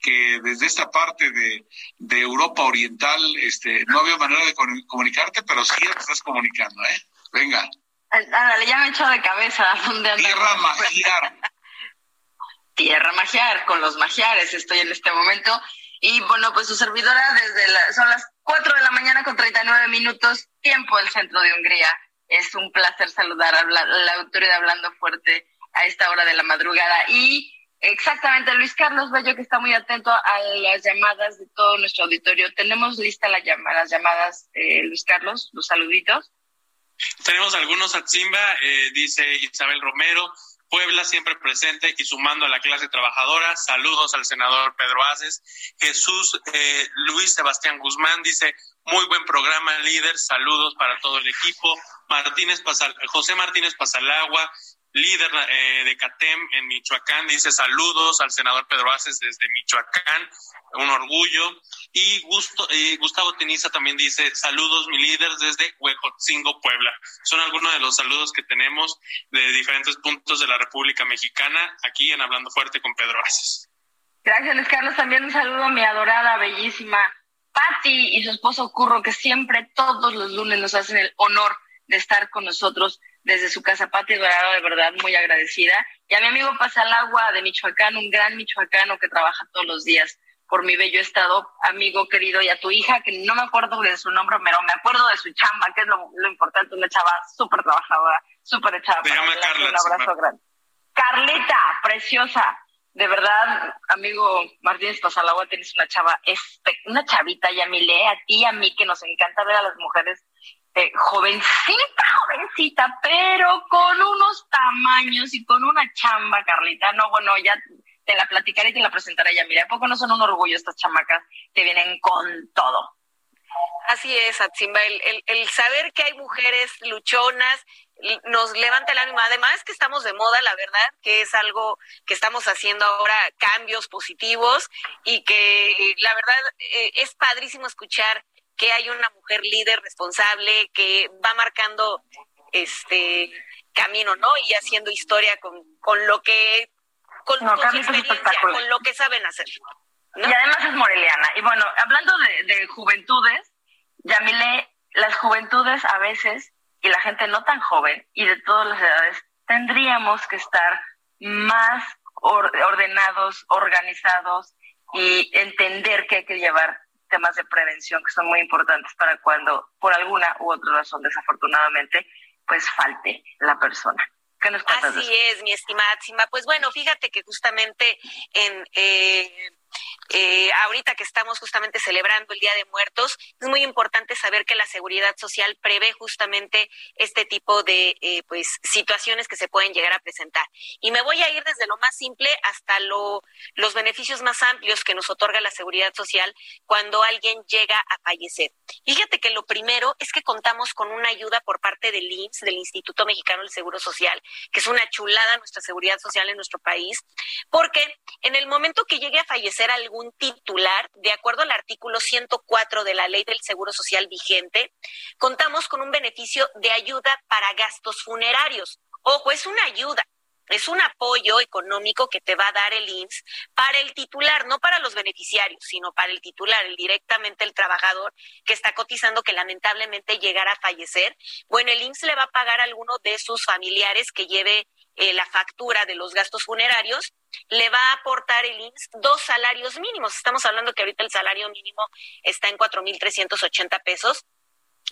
que desde esta parte de, de Europa Oriental este, no había manera de comunicarte, pero sí ya te estás comunicando, ¿eh? Venga. Ándale, ya me he echado de cabeza. ¿Dónde Tierra magiar. Tierra magiar, con los magiares estoy en este momento. Y bueno, pues su servidora desde la, son las 4 de la mañana con 39 minutos, tiempo del centro de Hungría es un placer saludar a la, autoridad Hablando Fuerte a esta hora de la madrugada. Y exactamente, Luis Carlos Bello, que está muy atento a las llamadas de todo nuestro auditorio. Tenemos lista la las llamadas, eh, Luis Carlos, los saluditos. Tenemos algunos a eh, dice Isabel Romero. Puebla siempre presente y sumando a la clase trabajadora. Saludos al senador Pedro Aces. Jesús eh, Luis Sebastián Guzmán dice, muy buen programa, líder. Saludos para todo el equipo. Martínez Pasal, José Martínez Pasalagua, líder eh, de CATEM en Michoacán, dice saludos al senador Pedro Aces desde Michoacán, un orgullo. Y Gustavo Teniza también dice saludos, mi líder, desde Huejotzingo, Puebla. Son algunos de los saludos que tenemos de diferentes puntos de la República Mexicana aquí en Hablando Fuerte con Pedro Aces. Gracias, Luis Carlos. También un saludo a mi adorada, bellísima Patti y su esposo Curro, que siempre todos los lunes nos hacen el honor de estar con nosotros desde su casa Pati Dorado, de verdad muy agradecida. Y a mi amigo Pasalagua de Michoacán, un gran michoacano que trabaja todos los días por mi bello estado, amigo querido, y a tu hija, que no me acuerdo de su nombre, pero me acuerdo de su chamba, que es lo, importante, una chava súper trabajadora, súper echada. Para Carla, un abrazo grande. Carlita, preciosa, de verdad, amigo Martínez Pasalagua, tienes una chava, una chavita, y a ti, a mí, que nos encanta ver a las mujeres eh, jovencita, jovencita, pero con unos tamaños y con una chamba, Carlita. No, bueno, ya te la platicaré y te la presentaré ya. Mira, ¿a poco no son un orgullo estas chamacas que vienen con todo? Así es, Atsimba, el, el, saber que hay mujeres luchonas nos levanta el ánimo. Además que estamos de moda, la verdad, que es algo que estamos haciendo ahora, cambios positivos y que la verdad eh, es padrísimo escuchar que hay una mujer líder responsable que va marcando este camino, ¿no? Y haciendo historia con, con lo que con, su experiencia, con lo que saben hacer. Y además es moreliana. Y bueno, hablando de, de juventudes, Yamile, las juventudes a veces, y la gente no tan joven, y de todas las edades, tendríamos que estar más ordenados, organizados y entender que hay que llevar temas de prevención que son muy importantes para cuando, por alguna u otra razón, desafortunadamente, pues falte la persona. ¿Qué nos Así es, mi estimada Pues bueno, fíjate que justamente en eh, eh, ahorita que estamos justamente celebrando el Día de Muertos, es muy importante saber que la seguridad social prevé justamente este tipo de eh, pues situaciones que se pueden llegar a presentar. Y me voy a ir desde lo más simple hasta lo, los beneficios más amplios que nos otorga la seguridad social cuando alguien llega a fallecer. Fíjate que lo primero es que contamos con una ayuda por parte del IMSS, del Instituto Mexicano del Seguro Social, que es una chulada nuestra seguridad social en nuestro país, porque en el momento que llegue a fallecer fallecer algún titular, de acuerdo al artículo 104 de la ley del Seguro Social vigente, contamos con un beneficio de ayuda para gastos funerarios. Ojo, es una ayuda, es un apoyo económico que te va a dar el IMSS para el titular, no para los beneficiarios, sino para el titular, directamente el trabajador que está cotizando que lamentablemente llegara a fallecer. Bueno, el IMSS le va a pagar a alguno de sus familiares que lleve eh, la factura de los gastos funerarios, le va a aportar el IMSS dos salarios mínimos. Estamos hablando que ahorita el salario mínimo está en 4.380 pesos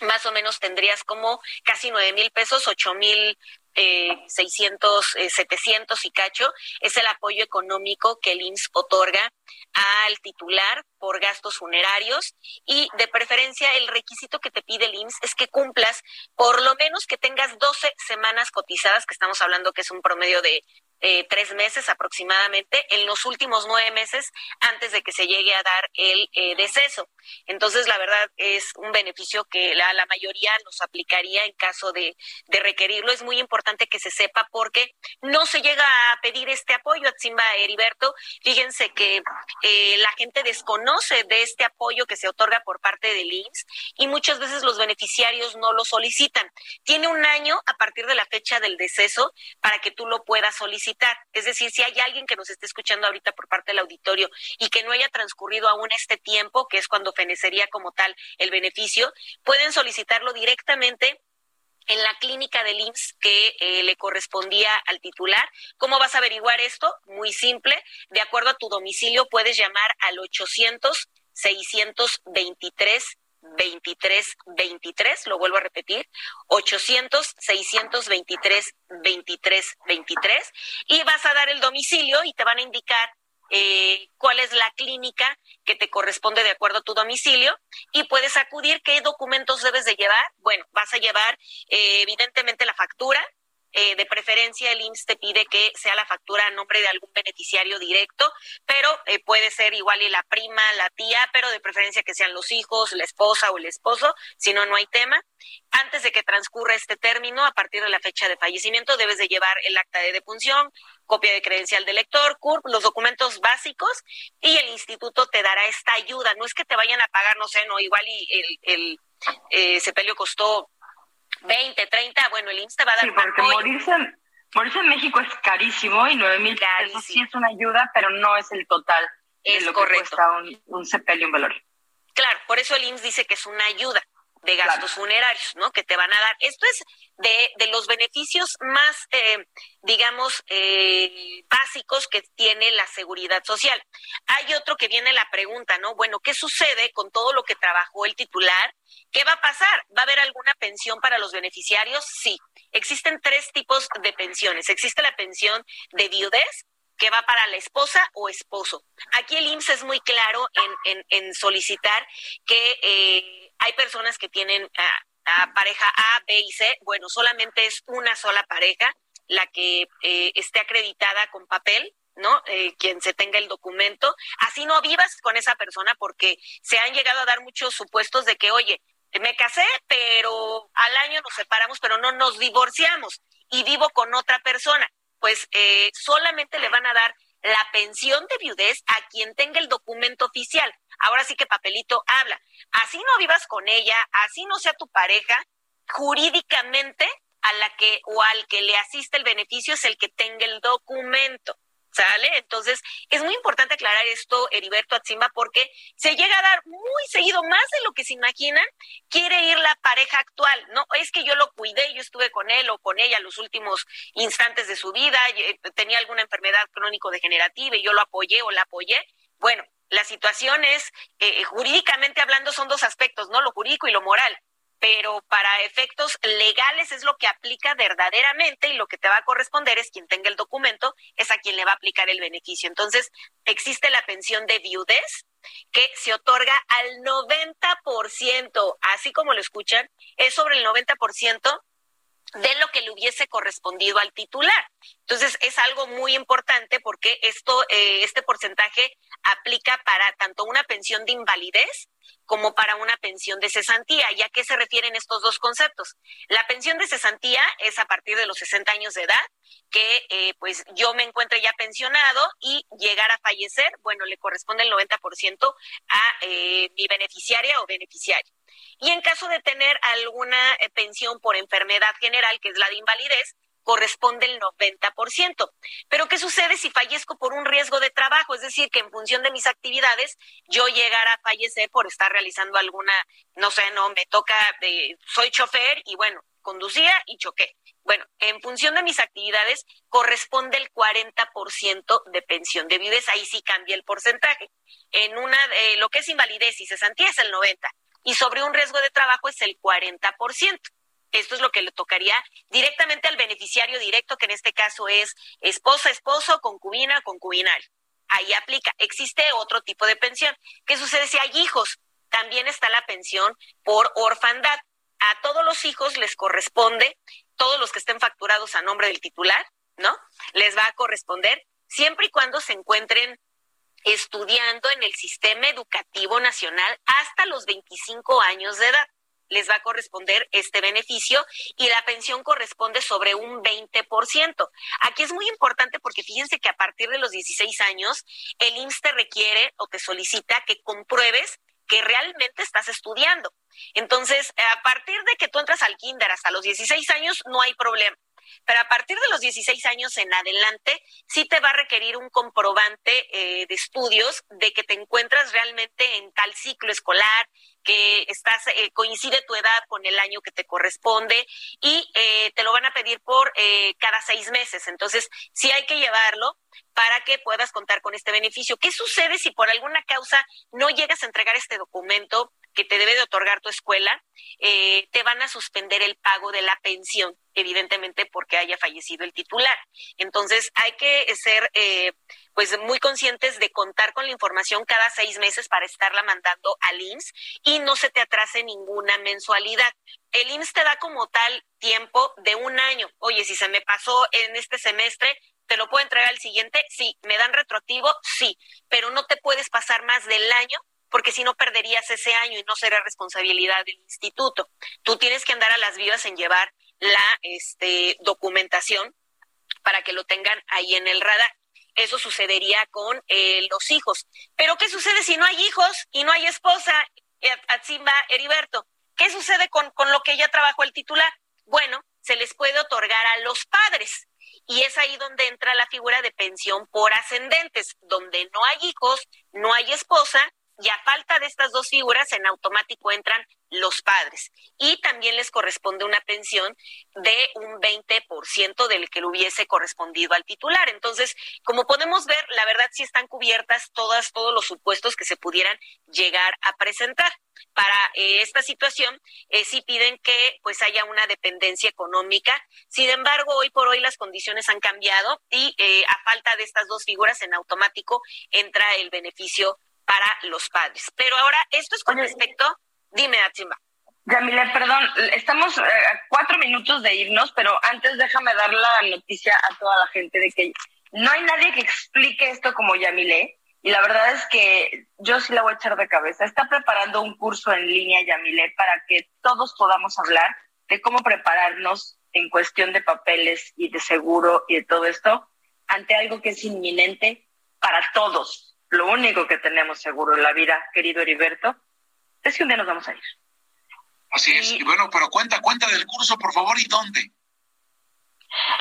más o menos tendrías como casi nueve mil pesos, ocho mil eh, 600, eh, 700 y cacho, es el apoyo económico que el IMSS otorga al titular por gastos funerarios y de preferencia el requisito que te pide el IMSS es que cumplas por lo menos que tengas 12 semanas cotizadas, que estamos hablando que es un promedio de eh, tres meses aproximadamente en los últimos nueve meses antes de que se llegue a dar el eh, deceso. Entonces, la verdad es un beneficio que la, la mayoría nos aplicaría en caso de, requerirlo. Es muy importante que se sepa porque no se llega a pedir este apoyo a Tzimba Heriberto. Fíjense que eh, la gente desconoce de este apoyo que se otorga por parte del IMSS y muchas veces los beneficiarios no lo solicitan. Tiene un año a partir de la fecha del deceso para que tú lo puedas solicitar es decir, si hay alguien que nos esté escuchando ahorita por parte del auditorio y que no haya transcurrido aún este tiempo, que es cuando fenecería como tal el beneficio, pueden solicitarlo directamente en la clínica del IMSS que eh, le correspondía al titular. ¿Cómo vas a averiguar esto? Muy simple. De acuerdo a tu domicilio, puedes llamar al 800 623 23 23, lo vuelvo a repetir, 800 623 23 23 y vas a dar el domicilio y te van a indicar eh, cuál es la clínica que te corresponde de acuerdo a tu domicilio y puedes acudir. ¿Qué documentos debes de llevar? Bueno, vas a llevar eh, evidentemente la factura, eh, de preferencia el IMSS te pide que sea la factura a nombre de algún beneficiario directo, pero eh, puede ser igual y la prima, la tía, pero de preferencia que sean los hijos, la esposa o el esposo, si no, no hay tema. Antes de que transcurra este término, a partir de la fecha de fallecimiento, debes de llevar el acta de defunción, copia de credencial de lector, CURP, los documentos básicos y el instituto te dará esta ayuda. No es que te vayan a pagar, no sé, no, igual y el, el eh, sepelio costó 20, 30, bueno, el IMSS te va a dar Sí, porque morirse, morirse en México es carísimo y 9 mil pesos sí es una ayuda, pero no es el total es de lo correcto. que cuesta un, un sepelio en valor. Claro, por eso el IMSS dice que es una ayuda de gastos claro. funerarios, ¿no? Que te van a dar. Esto es de, de los beneficios más, eh, digamos, eh, básicos que tiene la seguridad social. Hay otro que viene la pregunta, ¿no? Bueno, ¿qué sucede con todo lo que trabajó el titular? ¿Qué va a pasar? ¿Va a haber alguna pensión para los beneficiarios? Sí. Existen tres tipos de pensiones. Existe la pensión de viudez, que va para la esposa o esposo. Aquí el IMSS es muy claro en, en, en solicitar que eh, hay personas que tienen a, a, pareja A, B y C. Bueno, solamente es una sola pareja la que eh, esté acreditada con papel. ¿no? Eh, quien se tenga el documento. Así no vivas con esa persona porque se han llegado a dar muchos supuestos de que, oye, me casé, pero al año nos separamos, pero no nos divorciamos y vivo con otra persona pues eh, solamente le van a dar la pensión de viudez a quien tenga el documento oficial. Ahora sí que papelito habla. Así no vivas con ella, así no sea tu pareja, jurídicamente a la que o al que le asiste el beneficio es el que tenga el documento. ¿Sale? Entonces, es muy importante aclarar esto, Heriberto Atzimba, porque se llega a dar muy seguido, más de lo que se imaginan, quiere ir la pareja actual, ¿no? Es que yo lo cuidé, yo estuve con él o con ella los últimos instantes de su vida, tenía alguna enfermedad crónico-degenerativa y yo lo apoyé o la apoyé. Bueno, la situación es, eh, jurídicamente hablando, son dos aspectos, ¿no? Lo jurídico y lo moral pero para efectos legales es lo que aplica verdaderamente y lo que te va a corresponder es quien tenga el documento, es a quien le va a aplicar el beneficio. Entonces, existe la pensión de viudez que se otorga al 90%, así como lo escuchan, es sobre el 90% de lo que le hubiese correspondido al titular. Entonces es algo muy importante porque esto, eh, este porcentaje aplica para tanto una pensión de invalidez como para una pensión de cesantía. ¿Y a qué se refieren estos dos conceptos? La pensión de cesantía es a partir de los 60 años de edad, que eh, pues yo me encuentre ya pensionado y llegar a fallecer, bueno, le corresponde el 90% a eh, mi beneficiaria o beneficiario. Y en caso de tener alguna eh, pensión por enfermedad general, que es la de invalidez, corresponde el 90%. Pero ¿qué sucede si fallezco por un riesgo de trabajo? Es decir, que en función de mis actividades yo llegara a fallecer por estar realizando alguna, no sé, no, me toca, eh, soy chofer y bueno, conducía y choqué. Bueno, en función de mis actividades corresponde el 40% de pensión de viudez, ahí sí cambia el porcentaje. En una, eh, lo que es invalidez y cesantía es el 90% y sobre un riesgo de trabajo es el 40%. Esto es lo que le tocaría directamente al beneficiario directo, que en este caso es esposa, esposo, concubina, concubinal. Ahí aplica. Existe otro tipo de pensión. ¿Qué sucede si hay hijos? También está la pensión por orfandad. A todos los hijos les corresponde, todos los que estén facturados a nombre del titular, ¿no? Les va a corresponder siempre y cuando se encuentren estudiando en el sistema educativo nacional hasta los 25 años de edad les va a corresponder este beneficio y la pensión corresponde sobre un 20%. Aquí es muy importante porque fíjense que a partir de los 16 años el IMSS te requiere o te solicita que compruebes que realmente estás estudiando. Entonces, a partir de que tú entras al kinder hasta los 16 años, no hay problema. Pero a partir de los 16 años en adelante, sí te va a requerir un comprobante eh, de estudios de que te encuentras realmente en tal ciclo escolar, que eh, coincide tu edad con el año que te corresponde y eh, te lo van a pedir por eh, cada seis meses. Entonces, sí hay que llevarlo para que puedas contar con este beneficio. ¿Qué sucede si por alguna causa no llegas a entregar este documento? que te debe de otorgar tu escuela, eh, te van a suspender el pago de la pensión, evidentemente porque haya fallecido el titular. Entonces hay que ser eh, pues muy conscientes de contar con la información cada seis meses para estarla mandando al IMSS y no se te atrase ninguna mensualidad. El IMSS te da como tal tiempo de un año. Oye, si se me pasó en este semestre, ¿Te lo puedo entregar al siguiente? Sí. ¿Me dan retroactivo? Sí. Pero no te puedes pasar más del año porque si no perderías ese año y no será responsabilidad del instituto. Tú tienes que andar a las vivas en llevar la este, documentación para que lo tengan ahí en el radar. Eso sucedería con eh, los hijos. Pero ¿qué sucede si no hay hijos y no hay esposa, Atzimba Heriberto? ¿Qué sucede con, con lo que ya trabajó el titular? Bueno, se les puede otorgar a los padres. Y es ahí donde entra la figura de pensión por ascendentes, donde no hay hijos, no hay esposa y a falta de estas dos figuras, en automático entran los padres. Y también les corresponde una pensión de un 20% del que le hubiese correspondido al titular. Entonces, como podemos ver, la verdad sí están cubiertas todas, todos los supuestos que se pudieran llegar a presentar. Para eh, esta situación, eh, sí piden que pues haya una dependencia económica. Sin embargo, hoy por hoy las condiciones han cambiado y eh, a falta de estas dos figuras, en automático entra el beneficio para los padres. Pero ahora, esto es con respecto, dime, Atzimba. Yamile, perdón, estamos eh, a cuatro minutos de irnos, pero antes déjame dar la noticia a toda la gente de que no hay nadie que explique esto como Yamile, y la verdad es que yo sí la voy a echar de cabeza. Está preparando un curso en línea, Yamile, para que todos podamos hablar de cómo prepararnos en cuestión de papeles y de seguro y de todo esto ante algo que es inminente para todos, lo único que tenemos seguro en la vida, querido Heriberto, es que un día nos vamos a ir. Así es. Y bueno, pero cuenta, cuenta del curso, por favor, ¿y dónde?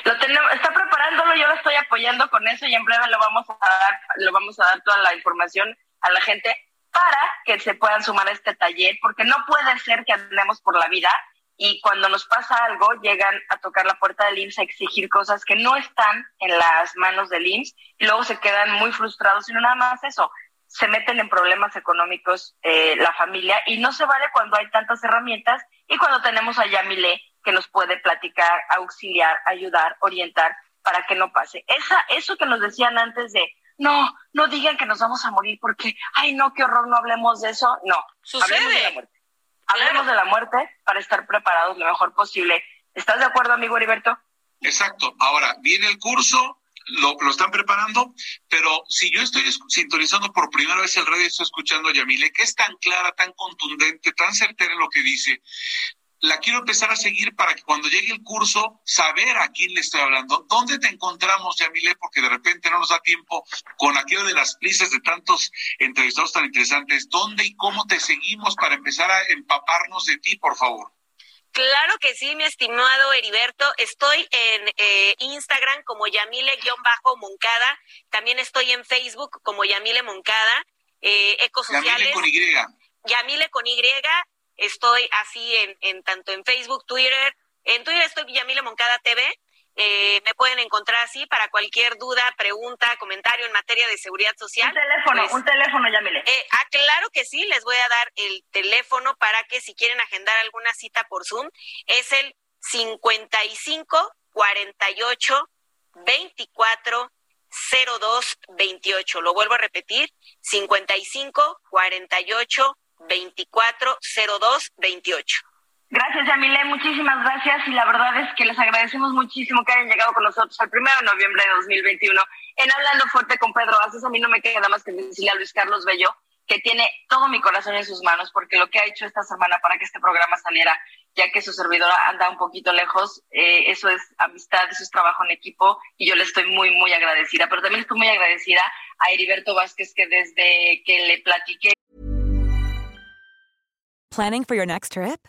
Lo tenemos, está preparándolo, yo lo estoy apoyando con eso y en breve lo vamos a dar, lo vamos a dar toda la información a la gente para que se puedan sumar a este taller, porque no puede ser que andemos por la vida y cuando nos pasa algo llegan a tocar la puerta del IMSS a exigir cosas que no están en las manos del IMSS y luego se quedan muy frustrados y no nada más eso, se meten en problemas económicos eh, la familia y no se vale cuando hay tantas herramientas y cuando tenemos a Yamile que nos puede platicar, auxiliar, ayudar, orientar para que no pase. Esa, eso que nos decían antes de no, no digan que nos vamos a morir porque, ay no, qué horror, no hablemos de eso. No, hablemos de la muerte Hablemos de la muerte para estar preparados lo mejor posible. ¿Estás de acuerdo, amigo Heriberto? Exacto. Ahora, viene el curso, lo, lo, están preparando, pero si yo estoy sintonizando por primera vez el radio y estoy escuchando a Yamile, que es tan clara, tan contundente, tan certera en lo que dice, la quiero empezar a seguir para que cuando llegue el curso, saber a quién le estoy hablando. ¿Dónde te encontramos, Yamile? Porque de repente no nos da tiempo con aquello de las prisas de tantos entrevistados tan interesantes. ¿Dónde y cómo te seguimos para empezar a empaparnos de ti, por favor? Claro que sí, mi estimado Heriberto. Estoy en eh, Instagram como Yamile-Moncada. También estoy en Facebook como Yamile Moncada. Eh, Ecosociales. Yamile con Y. Yamile con Y Estoy así en, en tanto en Facebook, Twitter. En Twitter estoy Villamile Moncada TV. Eh, me pueden encontrar así para cualquier duda, pregunta, comentario en materia de seguridad social. Un teléfono, Pues, un teléfono, Yamile. eh, ah, claro que sí, les voy a dar el teléfono para que si quieren agendar alguna cita por Zoom, es el 55 48 24 02 28. Lo vuelvo a repetir, 55 48 24 02 28. Gracias, Yamile, muchísimas gracias y la verdad es que les agradecemos muchísimo que hayan llegado con nosotros el primero de noviembre de 2021 en Hablando Fuerte con Pedro Aces. A mí no me queda más que decirle a Luis Carlos Bello que tiene todo mi corazón en sus manos porque lo que ha hecho esta semana para que este programa saliera, ya que su servidora anda un poquito lejos, eh, eso es amistad, eso es trabajo en equipo y yo le estoy muy, muy agradecida. Pero también estoy muy agradecida a Heriberto Vázquez que desde que le platiqué Planning for your next trip?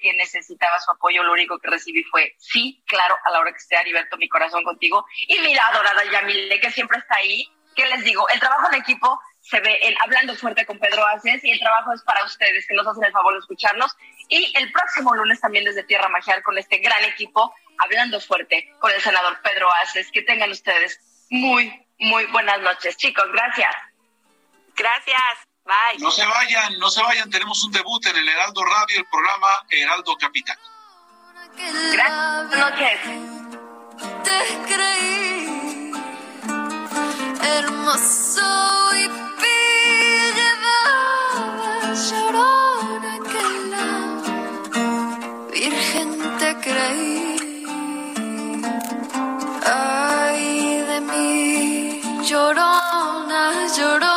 Que necesitaba su apoyo, lo único que recibí fue sí, claro, a la hora que esté Heriberto, mi corazón contigo. Y mira, adorada Yamile, que siempre está ahí. ¿Qué les digo? El trabajo en equipo se ve en Hablando Fuerte con Pedro Aces y el trabajo es para ustedes que nos hacen el favor de escucharnos. Y el próximo lunes también desde Tierra Magiar con este gran equipo, Hablando Fuerte con el senador Pedro Aces. Que tengan ustedes muy, muy buenas noches. Chicos, gracias. Gracias. Bye. No se vayan, no se vayan. Tenemos un debut en el Heraldo Radio, el programa Heraldo Capital. Gracias. Buenas noches. Te creí hermoso y llevaba llorona que la virgen te creí. Ay de mí, llorona, llorona,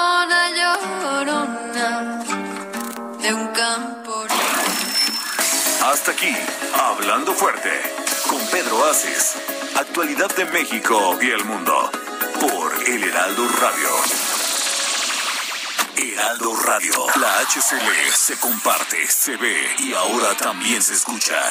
Hasta aquí, Hablando Fuerte, con Pedro Aces. Actualidad de México y el mundo. Por El Heraldo Radio. Heraldo Radio. La HCL se comparte, se ve y ahora también se escucha.